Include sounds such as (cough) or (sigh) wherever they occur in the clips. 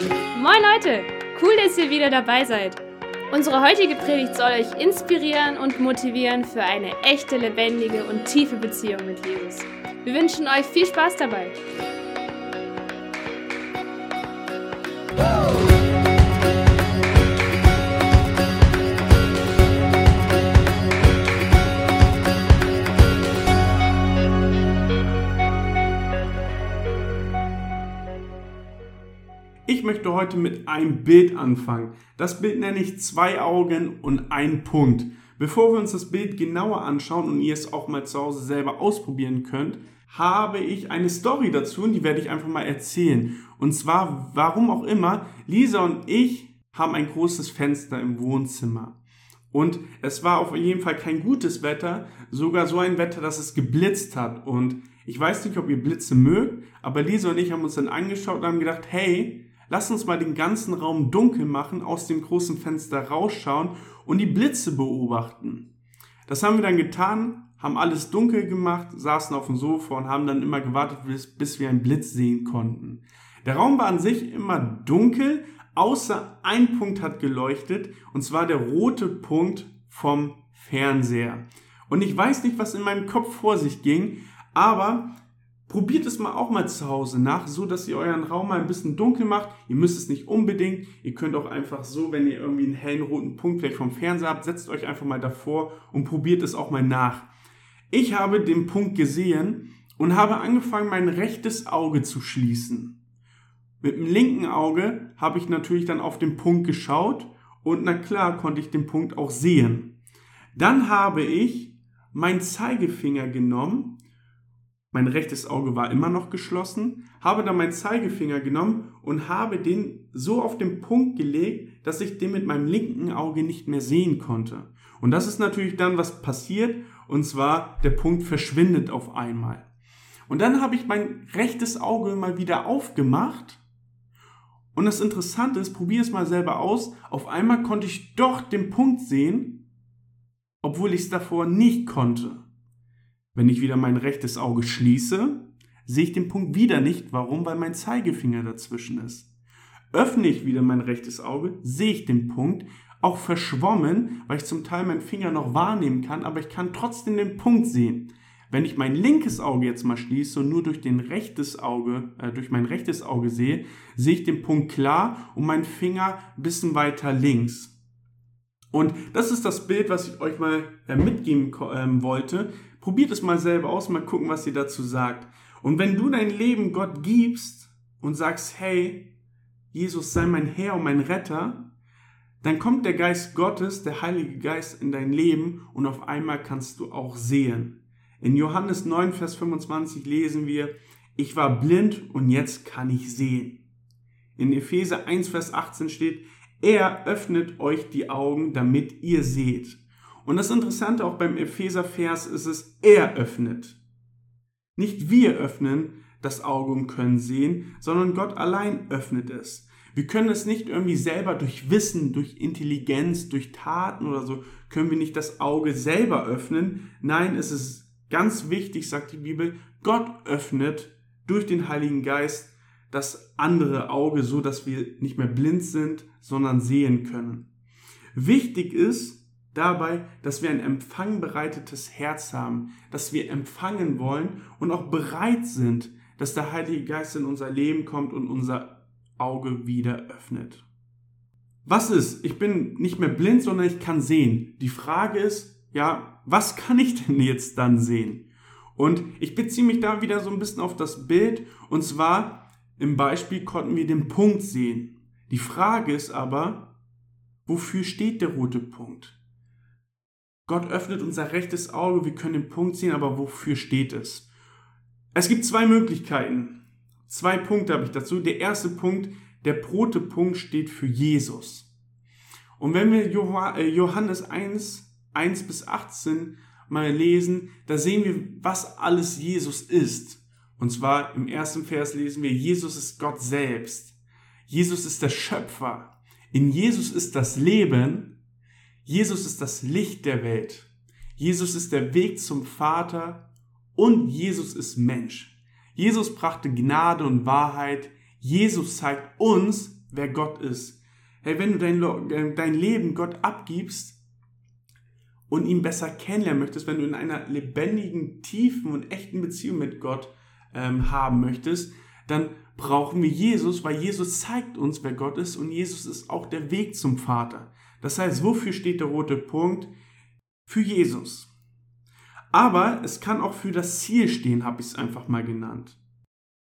Moin Leute, cool, dass ihr wieder dabei seid. Unsere heutige Predigt soll euch inspirieren und motivieren für eine echte, lebendige und tiefe Beziehung mit Jesus. Wir wünschen euch viel Spaß dabei. Möchte heute mit einem Bild anfangen. Das Bild nenne ich zwei Augen und ein Punkt. Bevor wir uns das Bild genauer anschauen und ihr es auch mal zu Hause selber ausprobieren könnt, habe ich eine Story dazu und die werde ich einfach mal erzählen. Und zwar, warum auch immer, Lisa und ich haben ein großes Fenster im Wohnzimmer. Und es war auf jeden Fall kein gutes Wetter, sogar so ein Wetter, dass es geblitzt hat. Und ich weiß nicht, ob ihr Blitze mögt, aber Lisa und ich haben uns dann angeschaut und haben gedacht, hey, Lass uns mal den ganzen Raum dunkel machen, aus dem großen Fenster rausschauen und die Blitze beobachten. Das haben wir dann getan, haben alles dunkel gemacht, saßen auf dem Sofa und haben dann immer gewartet, bis, bis wir einen Blitz sehen konnten. Der Raum war an sich immer dunkel, außer ein Punkt hat geleuchtet, und zwar der rote Punkt vom Fernseher. Und ich weiß nicht, was in meinem Kopf vor sich ging, aber Probiert es mal auch mal zu Hause nach, so dass ihr euren Raum mal ein bisschen dunkel macht. Ihr müsst es nicht unbedingt. Ihr könnt auch einfach so, wenn ihr irgendwie einen hellen roten Punkt vielleicht vom Fernseher habt, setzt euch einfach mal davor und probiert es auch mal nach. Ich habe den Punkt gesehen und habe angefangen, mein rechtes Auge zu schließen. Mit dem linken Auge habe ich natürlich dann auf den Punkt geschaut und na klar konnte ich den Punkt auch sehen. Dann habe ich meinen Zeigefinger genommen mein rechtes Auge war immer noch geschlossen, habe dann meinen Zeigefinger genommen und habe den so auf den Punkt gelegt, dass ich den mit meinem linken Auge nicht mehr sehen konnte. Und das ist natürlich dann, was passiert, und zwar der Punkt verschwindet auf einmal. Und dann habe ich mein rechtes Auge mal wieder aufgemacht. Und das Interessante ist, probier es mal selber aus. Auf einmal konnte ich doch den Punkt sehen, obwohl ich es davor nicht konnte. Wenn ich wieder mein rechtes Auge schließe, sehe ich den Punkt wieder nicht. Warum? Weil mein Zeigefinger dazwischen ist. Öffne ich wieder mein rechtes Auge, sehe ich den Punkt, auch verschwommen, weil ich zum Teil meinen Finger noch wahrnehmen kann, aber ich kann trotzdem den Punkt sehen. Wenn ich mein linkes Auge jetzt mal schließe und nur durch den rechtes Auge, äh, durch mein rechtes Auge sehe, sehe ich den Punkt klar und mein Finger ein bisschen weiter links. Und das ist das Bild, was ich euch mal äh, mitgeben ähm, wollte. Probiert es mal selber aus, mal gucken, was sie dazu sagt. Und wenn du dein Leben Gott gibst und sagst, hey, Jesus sei mein Herr und mein Retter, dann kommt der Geist Gottes, der Heilige Geist in dein Leben und auf einmal kannst du auch sehen. In Johannes 9, Vers 25 lesen wir, ich war blind und jetzt kann ich sehen. In Epheser 1, Vers 18 steht, er öffnet euch die Augen, damit ihr seht. Und das Interessante auch beim Epheser-Vers ist es, er öffnet. Nicht wir öffnen das Auge und können sehen, sondern Gott allein öffnet es. Wir können es nicht irgendwie selber durch Wissen, durch Intelligenz, durch Taten oder so, können wir nicht das Auge selber öffnen. Nein, es ist ganz wichtig, sagt die Bibel, Gott öffnet durch den Heiligen Geist das andere Auge, so dass wir nicht mehr blind sind, sondern sehen können. Wichtig ist, dabei, dass wir ein empfangbereitetes Herz haben, dass wir empfangen wollen und auch bereit sind, dass der Heilige Geist in unser Leben kommt und unser Auge wieder öffnet. Was ist? Ich bin nicht mehr blind, sondern ich kann sehen. Die Frage ist, ja, was kann ich denn jetzt dann sehen? Und ich beziehe mich da wieder so ein bisschen auf das Bild. Und zwar im Beispiel konnten wir den Punkt sehen. Die Frage ist aber, wofür steht der rote Punkt? Gott öffnet unser rechtes Auge, wir können den Punkt sehen, aber wofür steht es? Es gibt zwei Möglichkeiten. Zwei Punkte habe ich dazu. Der erste Punkt, der brote Punkt steht für Jesus. Und wenn wir äh, Johannes 1, 1 bis 18 mal lesen, da sehen wir, was alles Jesus ist. Und zwar im ersten Vers lesen wir, Jesus ist Gott selbst. Jesus ist der Schöpfer. In Jesus ist das Leben Jesus ist das Licht der Welt. Jesus ist der Weg zum Vater und Jesus ist Mensch. Jesus brachte Gnade und Wahrheit. Jesus zeigt uns, wer Gott ist. Hey, wenn du dein, äh, dein Leben Gott abgibst und ihn besser kennenlernen möchtest, wenn du in einer lebendigen, tiefen und echten Beziehung mit Gott ähm, haben möchtest, dann brauchen wir Jesus, weil Jesus zeigt uns, wer Gott ist und Jesus ist auch der Weg zum Vater. Das heißt, wofür steht der rote Punkt? Für Jesus. Aber es kann auch für das Ziel stehen, habe ich es einfach mal genannt.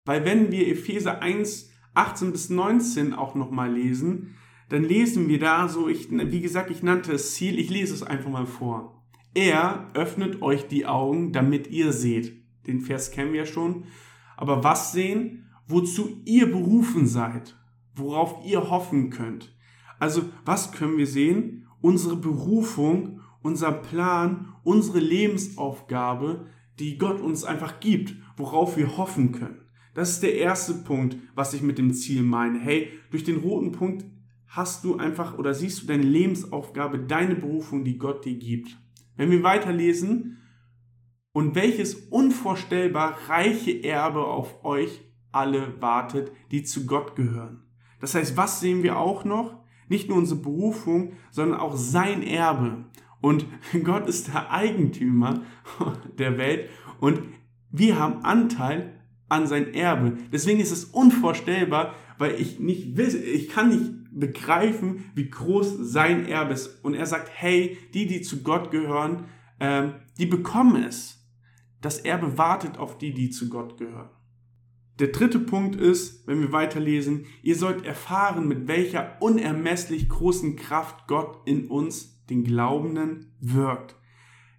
Weil wenn wir Epheser 1, 18 bis 19 auch nochmal lesen, dann lesen wir da so, ich, wie gesagt, ich nannte es Ziel, ich lese es einfach mal vor. Er öffnet euch die Augen, damit ihr seht. Den Vers kennen wir ja schon. Aber was sehen? Wozu ihr berufen seid, worauf ihr hoffen könnt. Also, was können wir sehen? Unsere Berufung, unser Plan, unsere Lebensaufgabe, die Gott uns einfach gibt, worauf wir hoffen können. Das ist der erste Punkt, was ich mit dem Ziel meine. Hey, durch den roten Punkt hast du einfach oder siehst du deine Lebensaufgabe, deine Berufung, die Gott dir gibt. Wenn wir weiterlesen, und welches unvorstellbar reiche Erbe auf euch alle wartet, die zu Gott gehören. Das heißt, was sehen wir auch noch? Nicht nur unsere Berufung, sondern auch sein Erbe. Und (laughs) Gott ist der Eigentümer (laughs) der Welt und wir haben Anteil an sein Erbe. Deswegen ist es unvorstellbar, weil ich nicht will, ich kann nicht begreifen, wie groß sein Erbe ist. Und er sagt, hey, die, die zu Gott gehören, ähm, die bekommen es. Das Erbe wartet auf die, die zu Gott gehören. Der dritte Punkt ist, wenn wir weiterlesen, ihr sollt erfahren, mit welcher unermesslich großen Kraft Gott in uns, den Glaubenden, wirkt.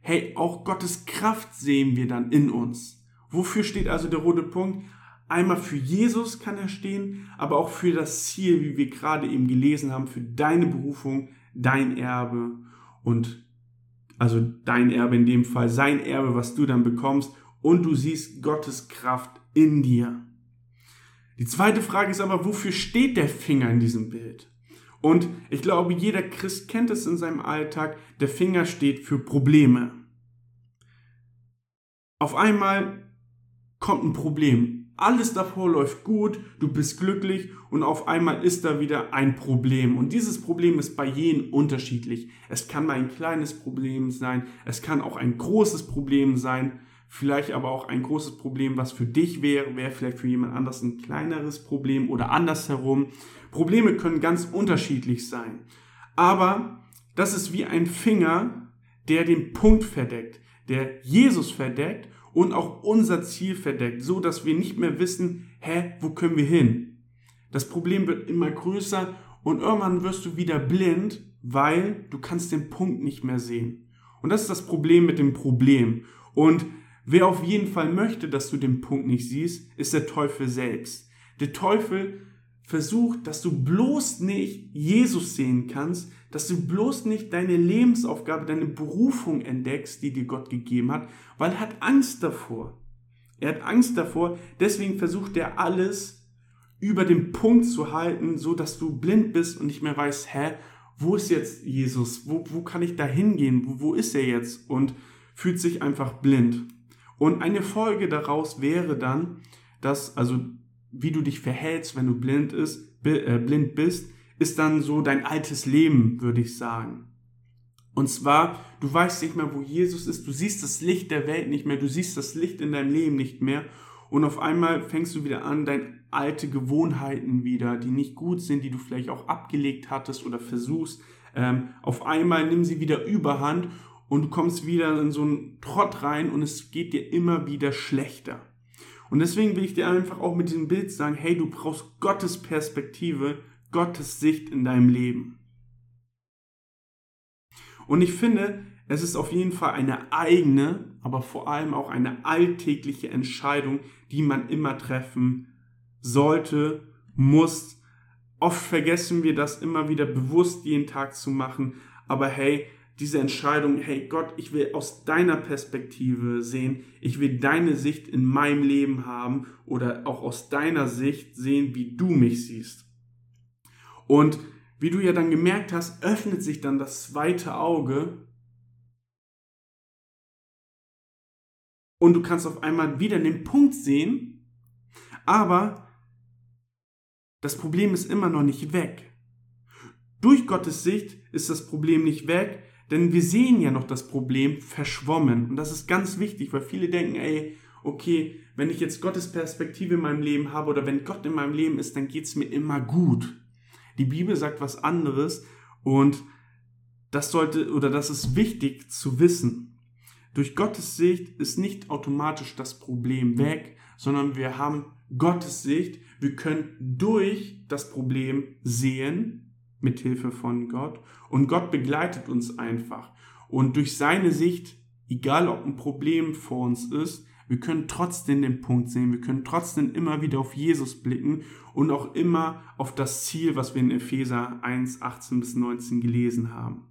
Hey, auch Gottes Kraft sehen wir dann in uns. Wofür steht also der rote Punkt? Einmal für Jesus kann er stehen, aber auch für das Ziel, wie wir gerade eben gelesen haben, für deine Berufung, dein Erbe und also dein Erbe in dem Fall, sein Erbe, was du dann bekommst und du siehst Gottes Kraft in dir. Die zweite Frage ist aber, wofür steht der Finger in diesem Bild? Und ich glaube, jeder Christ kennt es in seinem Alltag, der Finger steht für Probleme. Auf einmal kommt ein Problem. Alles davor läuft gut, du bist glücklich und auf einmal ist da wieder ein Problem. Und dieses Problem ist bei jedem unterschiedlich. Es kann mal ein kleines Problem sein, es kann auch ein großes Problem sein, vielleicht aber auch ein großes Problem, was für dich wäre, wäre vielleicht für jemand anders ein kleineres Problem oder andersherum. Probleme können ganz unterschiedlich sein. Aber das ist wie ein Finger, der den Punkt verdeckt, der Jesus verdeckt und auch unser Ziel verdeckt, so dass wir nicht mehr wissen, hä, wo können wir hin? Das Problem wird immer größer und irgendwann wirst du wieder blind, weil du kannst den Punkt nicht mehr sehen. Und das ist das Problem mit dem Problem. Und wer auf jeden Fall möchte, dass du den Punkt nicht siehst, ist der Teufel selbst. Der Teufel versucht, dass du bloß nicht Jesus sehen kannst, dass du bloß nicht deine Lebensaufgabe, deine Berufung entdeckst, die dir Gott gegeben hat, weil er hat Angst davor. Er hat Angst davor, deswegen versucht er alles über den Punkt zu halten, so dass du blind bist und nicht mehr weißt, hä, wo ist jetzt Jesus? Wo, wo kann ich da hingehen? Wo, wo ist er jetzt? Und fühlt sich einfach blind. Und eine Folge daraus wäre dann, dass, also wie du dich verhältst, wenn du blind, ist, äh, blind bist, ist dann so dein altes Leben, würde ich sagen. Und zwar, du weißt nicht mehr, wo Jesus ist, du siehst das Licht der Welt nicht mehr, du siehst das Licht in deinem Leben nicht mehr und auf einmal fängst du wieder an, deine alte Gewohnheiten wieder, die nicht gut sind, die du vielleicht auch abgelegt hattest oder versuchst, ähm, auf einmal nimm sie wieder überhand und du kommst wieder in so einen Trott rein und es geht dir immer wieder schlechter. Und deswegen will ich dir einfach auch mit diesem Bild sagen, hey, du brauchst Gottes Perspektive, Gottes Sicht in deinem Leben. Und ich finde, es ist auf jeden Fall eine eigene, aber vor allem auch eine alltägliche Entscheidung, die man immer treffen sollte, muss. Oft vergessen wir das immer wieder bewusst jeden Tag zu machen, aber hey, diese Entscheidung, hey Gott, ich will aus deiner Perspektive sehen, ich will deine Sicht in meinem Leben haben oder auch aus deiner Sicht sehen, wie du mich siehst. Und wie du ja dann gemerkt hast, öffnet sich dann das zweite Auge und du kannst auf einmal wieder den Punkt sehen, aber das Problem ist immer noch nicht weg. Durch Gottes Sicht ist das Problem nicht weg, denn wir sehen ja noch das Problem verschwommen. Und das ist ganz wichtig, weil viele denken, ey, okay, wenn ich jetzt Gottes Perspektive in meinem Leben habe oder wenn Gott in meinem Leben ist, dann geht es mir immer gut. Die Bibel sagt was anderes und das sollte oder das ist wichtig zu wissen. Durch Gottes Sicht ist nicht automatisch das Problem weg, sondern wir haben Gottes Sicht. Wir können durch das Problem sehen, mit Hilfe von Gott. Und Gott begleitet uns einfach. Und durch seine Sicht, egal ob ein Problem vor uns ist, wir können trotzdem den Punkt sehen, wir können trotzdem immer wieder auf Jesus blicken und auch immer auf das Ziel, was wir in Epheser 1, 18 bis 19 gelesen haben.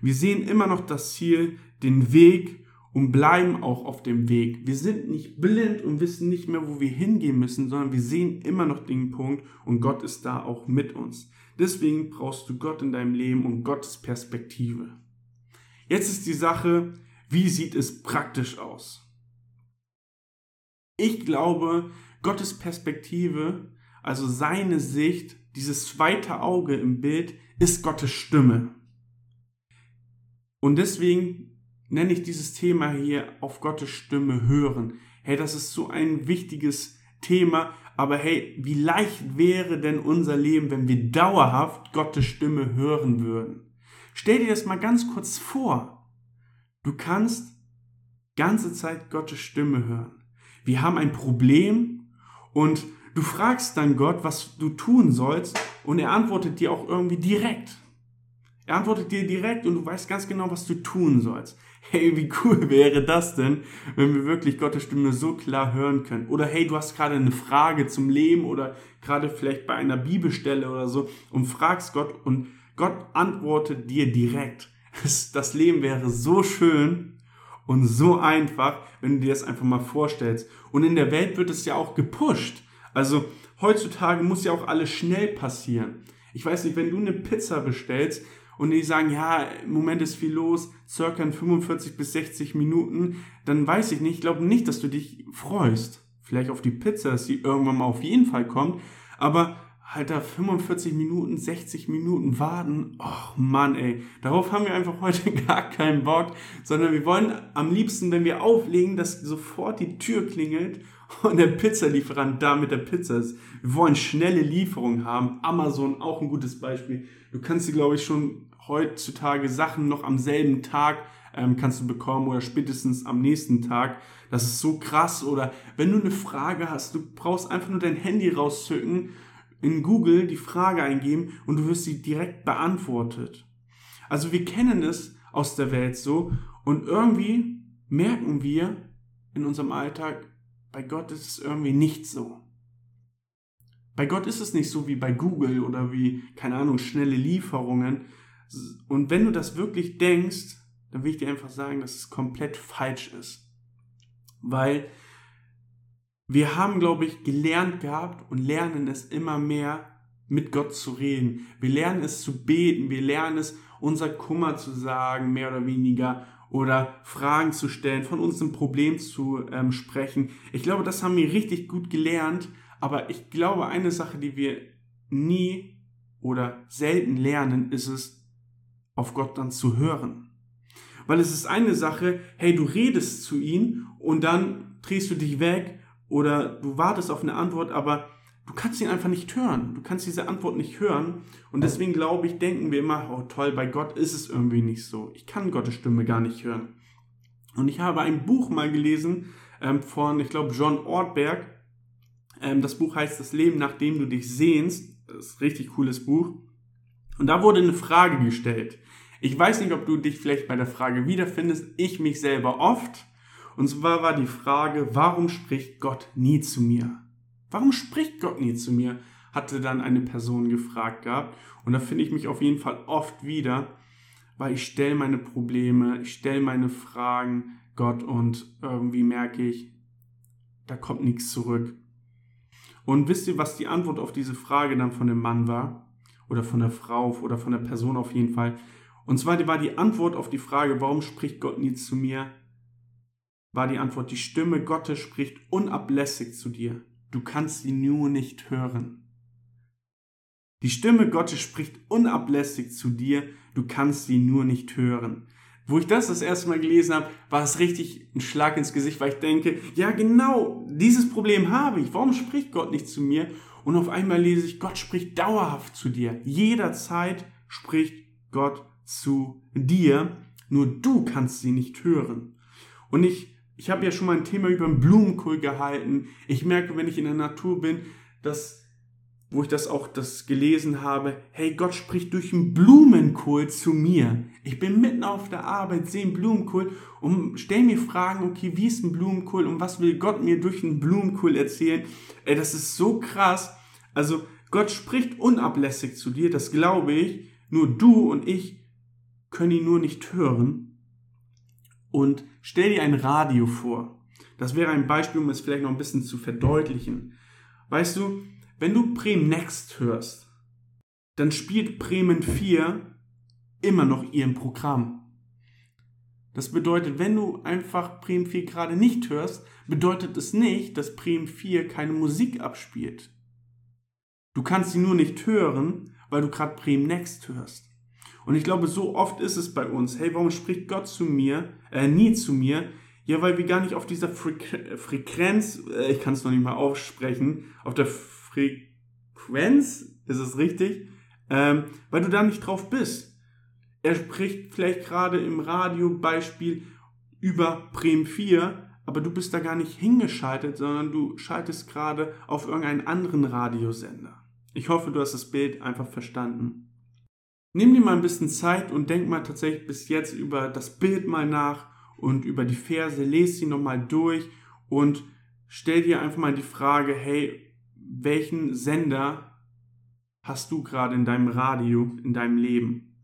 Wir sehen immer noch das Ziel, den Weg und bleiben auch auf dem Weg. Wir sind nicht blind und wissen nicht mehr, wo wir hingehen müssen, sondern wir sehen immer noch den Punkt und Gott ist da auch mit uns. Deswegen brauchst du Gott in deinem Leben und Gottes Perspektive. Jetzt ist die Sache, wie sieht es praktisch aus? Ich glaube, Gottes Perspektive, also seine Sicht, dieses zweite Auge im Bild, ist Gottes Stimme. Und deswegen nenne ich dieses Thema hier auf Gottes Stimme hören. Hey, das ist so ein wichtiges Thema, aber hey, wie leicht wäre denn unser Leben, wenn wir dauerhaft Gottes Stimme hören würden? Stell dir das mal ganz kurz vor. Du kannst ganze Zeit Gottes Stimme hören wir haben ein Problem und du fragst dann Gott, was du tun sollst und er antwortet dir auch irgendwie direkt. Er antwortet dir direkt und du weißt ganz genau, was du tun sollst. Hey, wie cool (laughs) wäre das denn, wenn wir wirklich Gottes Stimme so klar hören können? Oder hey, du hast gerade eine Frage zum Leben oder gerade vielleicht bei einer Bibelstelle oder so und fragst Gott und Gott antwortet dir direkt. (laughs) Das Leben wäre so schön, und so einfach, wenn du dir das einfach mal vorstellst. Und in der Welt wird es ja auch gepusht. Also heutzutage muss ja auch alles schnell passieren. Ich weiß nicht, wenn du eine Pizza bestellst und die sagen, ja, im Moment ist viel los, circa in 45 bis 60 Minuten, dann weiß ich nicht, ich glaube nicht, dass du dich freust. Vielleicht auf die Pizza, dass die irgendwann mal auf jeden Fall kommt. Aber halt da 45 Minuten, 60 Minuten warten. Och Mann, ey. Darauf haben wir einfach heute (laughs) gar keinen Bock, sondern wir wollen am liebsten, wenn wir auflegen, dass sofort die Tür klingelt und der Pizzalieferant da mit der Pizza ist. Wir wollen schnelle Lieferungen haben. Amazon auch ein gutes Beispiel. Du kannst dir, glaube ich, schon heutzutage Sachen noch am selben Tag ähm, kannst du bekommen oder spätestens am nächsten Tag. Das ist so krass. Oder wenn du eine Frage hast, du brauchst einfach nur dein Handy rauszücken in Google die Frage eingeben und du wirst sie direkt beantwortet. Also wir kennen es aus der Welt so und irgendwie merken wir in unserem Alltag, bei Gott ist es irgendwie nicht so. Bei Gott ist es nicht so wie bei Google oder wie, keine Ahnung, schnelle Lieferungen. Und wenn du das wirklich denkst, dann will ich dir einfach sagen, dass es komplett falsch ist. Weil wir haben, glaube ich, gelernt gehabt und lernen es immer mehr, mit Gott zu reden. Wir lernen es zu beten, wir lernen es, unser Kummer zu sagen, mehr oder weniger, oder Fragen zu stellen, von uns ein Problem zu ähm, sprechen. Ich glaube, das haben wir richtig gut gelernt, aber ich glaube, eine Sache, die wir nie oder selten lernen, ist es, auf Gott dann zu hören. Weil es ist eine Sache, hey, du redest zu ihm und dann drehst du dich weg oder du wartest auf eine Antwort, aber du kannst ihn einfach nicht hören. Du kannst diese Antwort nicht hören. Und deswegen glaube ich, denken wir immer, oh toll, bei Gott ist es irgendwie nicht so. Ich kann Gottes Stimme gar nicht hören. Und ich habe ein Buch mal gelesen ähm, von, ich glaube, John Ortberg. Ähm, das Buch heißt Das Leben, nachdem du dich sehnst. Das ist ein richtig cooles Buch. Und da wurde eine Frage gestellt. Ich weiß nicht, ob du dich vielleicht bei der Frage wiederfindest. Ich mich selber oft. Und zwar war die Frage, warum spricht Gott nie zu mir? Warum spricht Gott nie zu mir? Hatte dann eine Person gefragt gehabt. Und da finde ich mich auf jeden Fall oft wieder, weil ich stelle meine Probleme, ich stelle meine Fragen Gott und irgendwie merke ich, da kommt nichts zurück. Und wisst ihr, was die Antwort auf diese Frage dann von dem Mann war? Oder von der Frau oder von der Person auf jeden Fall. Und zwar war die Antwort auf die Frage, warum spricht Gott nie zu mir? war die Antwort, die Stimme Gottes spricht unablässig zu dir. Du kannst sie nur nicht hören. Die Stimme Gottes spricht unablässig zu dir, du kannst sie nur nicht hören. Wo ich das das erste Mal gelesen habe, war es richtig ein Schlag ins Gesicht, weil ich denke, ja genau, dieses Problem habe ich. Warum spricht Gott nicht zu mir? Und auf einmal lese ich, Gott spricht dauerhaft zu dir. Jederzeit spricht Gott zu dir, nur du kannst sie nicht hören. Und ich, ich habe ja schon mal ein Thema über den Blumenkohl gehalten. Ich merke, wenn ich in der Natur bin, dass wo ich das auch das gelesen habe, hey, Gott spricht durch einen Blumenkohl zu mir. Ich bin mitten auf der Arbeit, sehe einen Blumenkohl und stelle mir Fragen, okay, wie ist ein Blumenkohl und was will Gott mir durch einen Blumenkohl erzählen? Ey, das ist so krass. Also Gott spricht unablässig zu dir, das glaube ich. Nur du und ich können ihn nur nicht hören. Und stell dir ein Radio vor. Das wäre ein Beispiel, um es vielleicht noch ein bisschen zu verdeutlichen. Weißt du, wenn du Bremen Next hörst, dann spielt Bremen 4 immer noch ihren Programm. Das bedeutet, wenn du einfach Bremen 4 gerade nicht hörst, bedeutet es nicht, dass Bremen 4 keine Musik abspielt. Du kannst sie nur nicht hören, weil du gerade Bremen Next hörst. Und ich glaube, so oft ist es bei uns. Hey, warum spricht Gott zu mir, äh, nie zu mir? Ja, weil wir gar nicht auf dieser Frequ Frequenz, äh, ich kann es noch nicht mal aussprechen, auf der Frequenz, ist es richtig, ähm, weil du da nicht drauf bist. Er spricht vielleicht gerade im Radio Beispiel über Bremen 4, aber du bist da gar nicht hingeschaltet, sondern du schaltest gerade auf irgendeinen anderen Radiosender. Ich hoffe, du hast das Bild einfach verstanden. Nimm dir mal ein bisschen Zeit und denk mal tatsächlich bis jetzt über das Bild mal nach und über die Verse, lese sie nochmal durch und stell dir einfach mal die Frage, hey, welchen Sender hast du gerade in deinem Radio, in deinem Leben?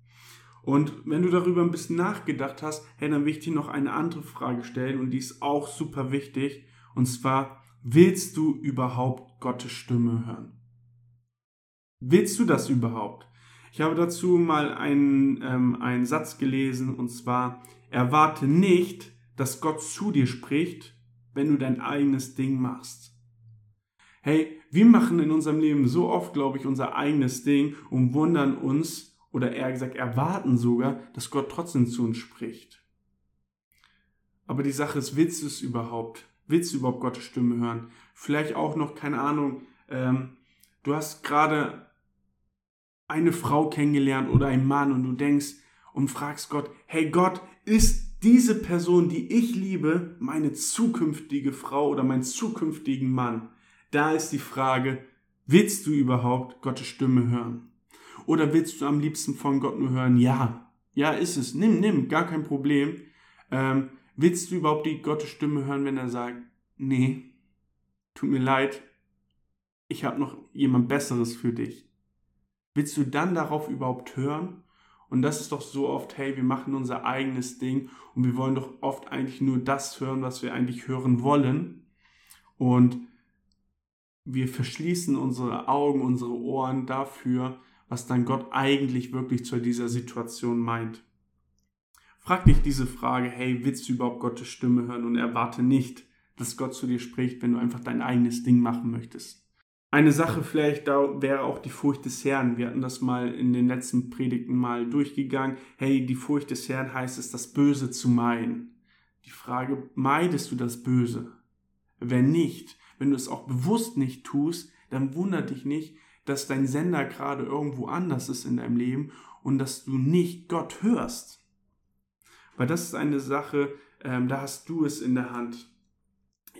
Und wenn du darüber ein bisschen nachgedacht hast, hey, dann will ich dir noch eine andere Frage stellen und die ist auch super wichtig. Und zwar, willst du überhaupt Gottes Stimme hören? Willst du das überhaupt? Ich habe dazu mal einen, ähm, einen Satz gelesen und zwar, erwarte nicht, dass Gott zu dir spricht, wenn du dein eigenes Ding machst. Hey, wir machen in unserem Leben so oft, glaube ich, unser eigenes Ding und wundern uns oder eher gesagt erwarten sogar, dass Gott trotzdem zu uns spricht. Aber die Sache ist, willst du es überhaupt? Willst du überhaupt Gottes Stimme hören? Vielleicht auch noch, keine Ahnung, ähm, du hast gerade eine Frau kennengelernt oder einen Mann und du denkst und fragst Gott, hey Gott, ist diese Person, die ich liebe, meine zukünftige Frau oder mein zukünftigen Mann? Da ist die Frage, willst du überhaupt Gottes Stimme hören? Oder willst du am liebsten von Gott nur hören, ja, ja ist es, nimm, nimm, gar kein Problem. Ähm, willst du überhaupt die Gottes Stimme hören, wenn er sagt, nee, tut mir leid, ich habe noch jemand Besseres für dich? Willst du dann darauf überhaupt hören? Und das ist doch so oft, hey, wir machen unser eigenes Ding und wir wollen doch oft eigentlich nur das hören, was wir eigentlich hören wollen. Und wir verschließen unsere Augen, unsere Ohren dafür, was dann Gott eigentlich wirklich zu dieser Situation meint. Frag dich diese Frage, hey, willst du überhaupt Gottes Stimme hören und erwarte nicht, dass Gott zu dir spricht, wenn du einfach dein eigenes Ding machen möchtest. Eine Sache vielleicht da wäre auch die Furcht des Herrn. Wir hatten das mal in den letzten Predigten mal durchgegangen. Hey, die Furcht des Herrn heißt es, das Böse zu meiden. Die Frage, meidest du das Böse? Wenn nicht, wenn du es auch bewusst nicht tust, dann wundert dich nicht, dass dein Sender gerade irgendwo anders ist in deinem Leben und dass du nicht Gott hörst. Weil das ist eine Sache, ähm, da hast du es in der Hand.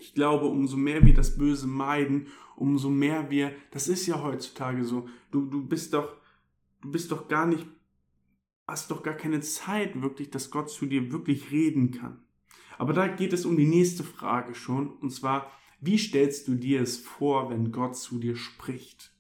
Ich glaube, umso mehr wir das Böse meiden, umso mehr wir, das ist ja heutzutage so, du, du bist doch, du bist doch gar nicht, hast doch gar keine Zeit wirklich, dass Gott zu dir wirklich reden kann. Aber da geht es um die nächste Frage schon, und zwar, wie stellst du dir es vor, wenn Gott zu dir spricht?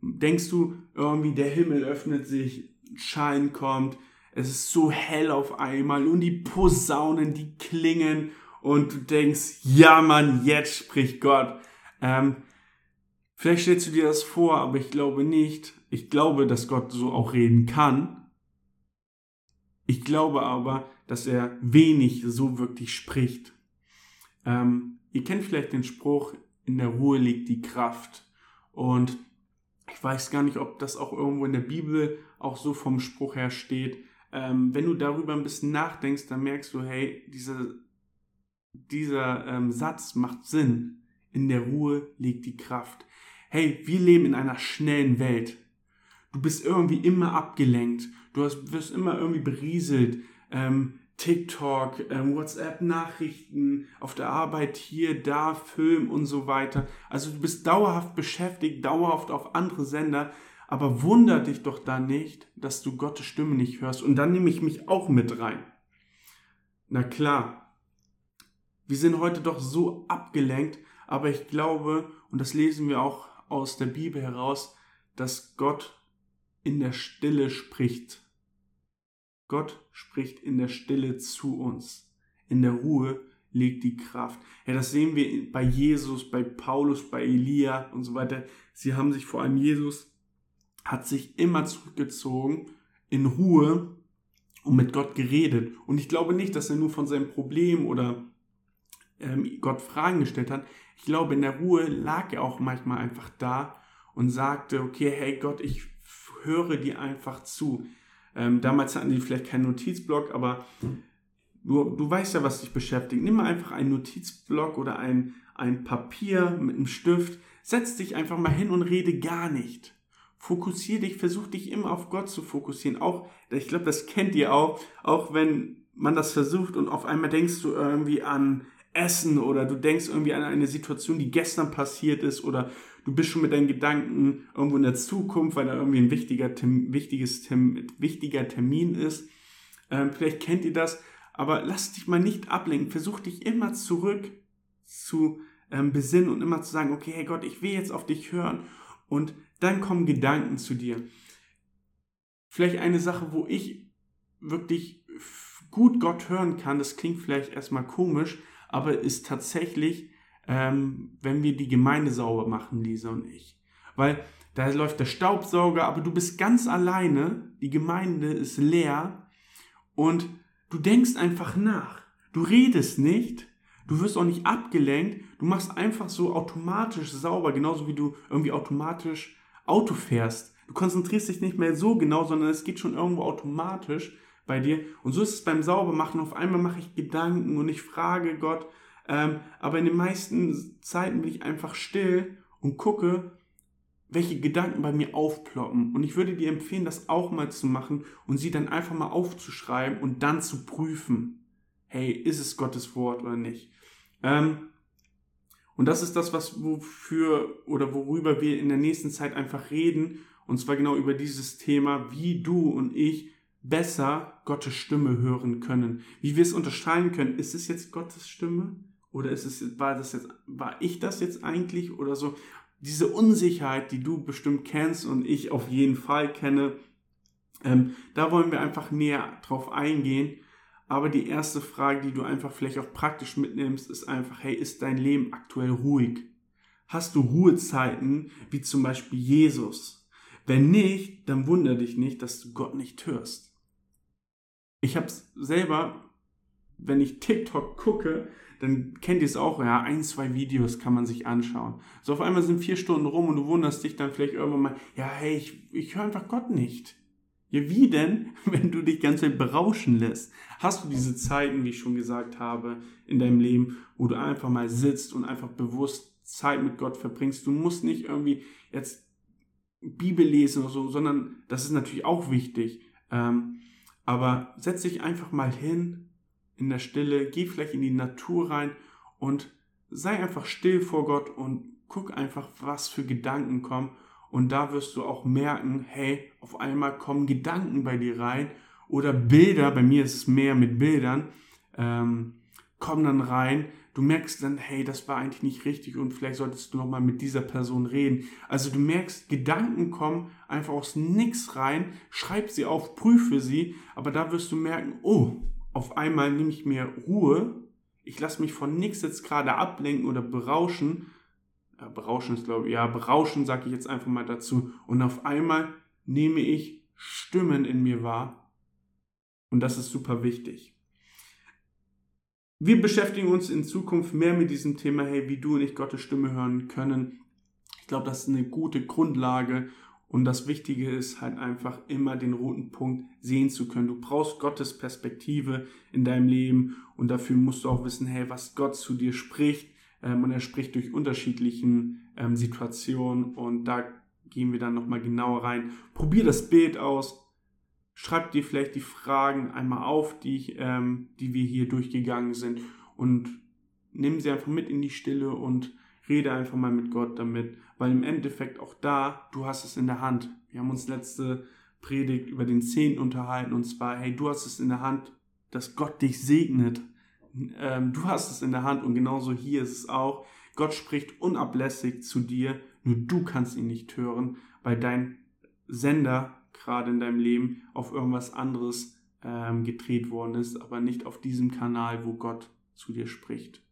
Denkst du irgendwie, der Himmel öffnet sich, Schein kommt, es ist so hell auf einmal und die Posaunen, die klingen und du denkst, ja Mann, jetzt spricht Gott. Ähm, vielleicht stellst du dir das vor, aber ich glaube nicht. Ich glaube, dass Gott so auch reden kann. Ich glaube aber, dass er wenig so wirklich spricht. Ähm, ihr kennt vielleicht den Spruch, in der Ruhe liegt die Kraft. Und ich weiß gar nicht, ob das auch irgendwo in der Bibel auch so vom Spruch her steht. Ähm, wenn du darüber ein bisschen nachdenkst, dann merkst du, hey, diese, dieser ähm, Satz macht Sinn. In der Ruhe liegt die Kraft. Hey, wir leben in einer schnellen Welt. Du bist irgendwie immer abgelenkt. Du hast, wirst immer irgendwie berieselt. Ähm, TikTok, ähm, WhatsApp-Nachrichten, auf der Arbeit hier, da, Film und so weiter. Also du bist dauerhaft beschäftigt, dauerhaft auf andere Sender, aber wunder dich doch da nicht, dass du Gottes Stimme nicht hörst. Und dann nehme ich mich auch mit rein. Na klar, wir sind heute doch so abgelenkt, aber ich glaube, und das lesen wir auch aus der Bibel heraus, dass Gott in der Stille spricht Gott spricht in der Stille zu uns. In der Ruhe liegt die Kraft. Ja, das sehen wir bei Jesus, bei Paulus, bei Elia und so weiter. Sie haben sich vor allem Jesus hat sich immer zurückgezogen in Ruhe und mit Gott geredet. Und ich glaube nicht, dass er nur von seinem Problem oder ähm, Gott Fragen gestellt hat. Ich glaube, in der Ruhe lag er auch manchmal einfach da und sagte, okay, hey Gott, ich höre dir einfach zu. Ähm, damals hatten die vielleicht keinen Notizblock, aber du, du weißt ja, was dich beschäftigt. Nimm einfach einen Notizblock oder ein, ein Papier mit einem Stift, setz dich einfach mal hin und rede gar nicht. Fokussier dich, versuch dich immer auf Gott zu fokussieren. Auch, ich glaube, das kennt ihr auch, auch wenn man das versucht und auf einmal denkst du irgendwie an Essen oder du denkst irgendwie an eine Situation, die gestern passiert ist oder du bist schon mit deinen Gedanken irgendwo in der Zukunft, weil da irgendwie ein wichtiger, wichtiges, wichtiger Termin ist. Ähm, vielleicht kennt ihr das, aber lass dich mal nicht ablenken. Versuch dich immer zurück zu ähm, besinnen und immer zu sagen, okay, hey Gott, ich will jetzt auf dich hören. Und dann kommen Gedanken zu dir. Vielleicht eine Sache, wo ich wirklich gut Gott hören kann, das klingt vielleicht erstmal komisch, aber ist tatsächlich, ähm, wenn wir die Gemeinde sauber machen, Lisa und ich. Weil da läuft der Staubsauger, aber du bist ganz alleine, die Gemeinde ist leer und du denkst einfach nach. Du redest nicht, du wirst auch nicht abgelenkt, du machst einfach so automatisch sauber, genauso wie du irgendwie automatisch Auto fährst. Du konzentrierst dich nicht mehr so genau, sondern es geht schon irgendwo automatisch bei dir. Und so ist es beim Saubermachen. Auf einmal mache ich Gedanken und ich frage Gott. Ähm, aber in den meisten Zeiten bin ich einfach still und gucke, welche Gedanken bei mir aufploppen. Und ich würde dir empfehlen, das auch mal zu machen und sie dann einfach mal aufzuschreiben und dann zu prüfen. Hey, ist es Gottes Wort oder nicht? Ähm, und das ist das, was wofür oder worüber wir in der nächsten Zeit einfach reden. Und zwar genau über dieses Thema, wie du und ich besser Gottes Stimme hören können. Wie wir es unterscheiden können, ist es jetzt Gottes Stimme oder ist es war das jetzt war ich das jetzt eigentlich oder so diese Unsicherheit, die du bestimmt kennst und ich auf jeden Fall kenne, ähm, da wollen wir einfach näher drauf eingehen. Aber die erste Frage, die du einfach vielleicht auch praktisch mitnimmst, ist einfach, hey, ist dein Leben aktuell ruhig? Hast du Ruhezeiten, wie zum Beispiel Jesus? Wenn nicht, dann wundere dich nicht, dass du Gott nicht hörst ich habe es selber, wenn ich TikTok gucke, dann kennt ihr es auch, ja, ein, zwei Videos kann man sich anschauen. So auf einmal sind vier Stunden rum und du wunderst dich dann vielleicht irgendwann mal, ja, hey, ich, ich höre einfach Gott nicht. Ja, wie denn, (laughs) wenn du dich ganz berauschen lässt? Hast du diese Zeiten, wie ich schon gesagt habe, in deinem Leben, wo du einfach mal sitzt und einfach bewusst Zeit mit Gott verbringst? Du musst nicht irgendwie jetzt Bibel lesen oder so, sondern das ist natürlich auch wichtig. Ähm, aber setz dich einfach mal hin in der Stille, geh vielleicht in die Natur rein und sei einfach still vor Gott und guck einfach, was für Gedanken kommen. Und da wirst du auch merken, hey, auf einmal kommen Gedanken bei dir rein oder Bilder, bei mir ist es mehr mit Bildern, ähm, kommen dann rein, Du merkst dann, hey, das war eigentlich nicht richtig und vielleicht solltest du nochmal mit dieser Person reden. Also du merkst, Gedanken kommen einfach aus nichts rein, schreib sie auf, prüfe sie, aber da wirst du merken, oh, auf einmal nehme ich mir Ruhe, ich lasse mich von nichts jetzt gerade ablenken oder berauschen. Ja, berauschen ist, glaube ich, ja, berauschen sage ich jetzt einfach mal dazu. Und auf einmal nehme ich Stimmen in mir wahr. Und das ist super wichtig. Wir beschäftigen uns in Zukunft mehr mit diesem Thema, hey, wie du und ich Gottes Stimme hören können. Ich glaube, das ist eine gute Grundlage und das Wichtige ist halt einfach immer den roten Punkt sehen zu können. Du brauchst Gottes Perspektive in deinem Leben und dafür musst du auch wissen, hey, was Gott zu dir spricht. Ähm, und er spricht durch unterschiedlichen ähm, Situationen und da gehen wir dann nochmal genauer rein. Probier das Bild aus. Schreib dir vielleicht die Fragen einmal auf, die, ähm, die wir hier durchgegangen sind und nimm sie einfach mit in die Stille und rede einfach mal mit Gott damit, weil im Endeffekt auch da, du hast es in der Hand. Wir haben uns letzte Predigt über den Zehnten unterhalten und zwar, hey, du hast es in der Hand, dass Gott dich segnet. Ähm, du hast es in der Hand und genauso hier ist es auch. Gott spricht unablässig zu dir, nur du kannst ihn nicht hören, weil dein Sender gerade in deinem Leben auf irgendwas anderes ähm, gedreht worden ist, aber nicht auf diesem Kanal, wo Gott zu dir spricht.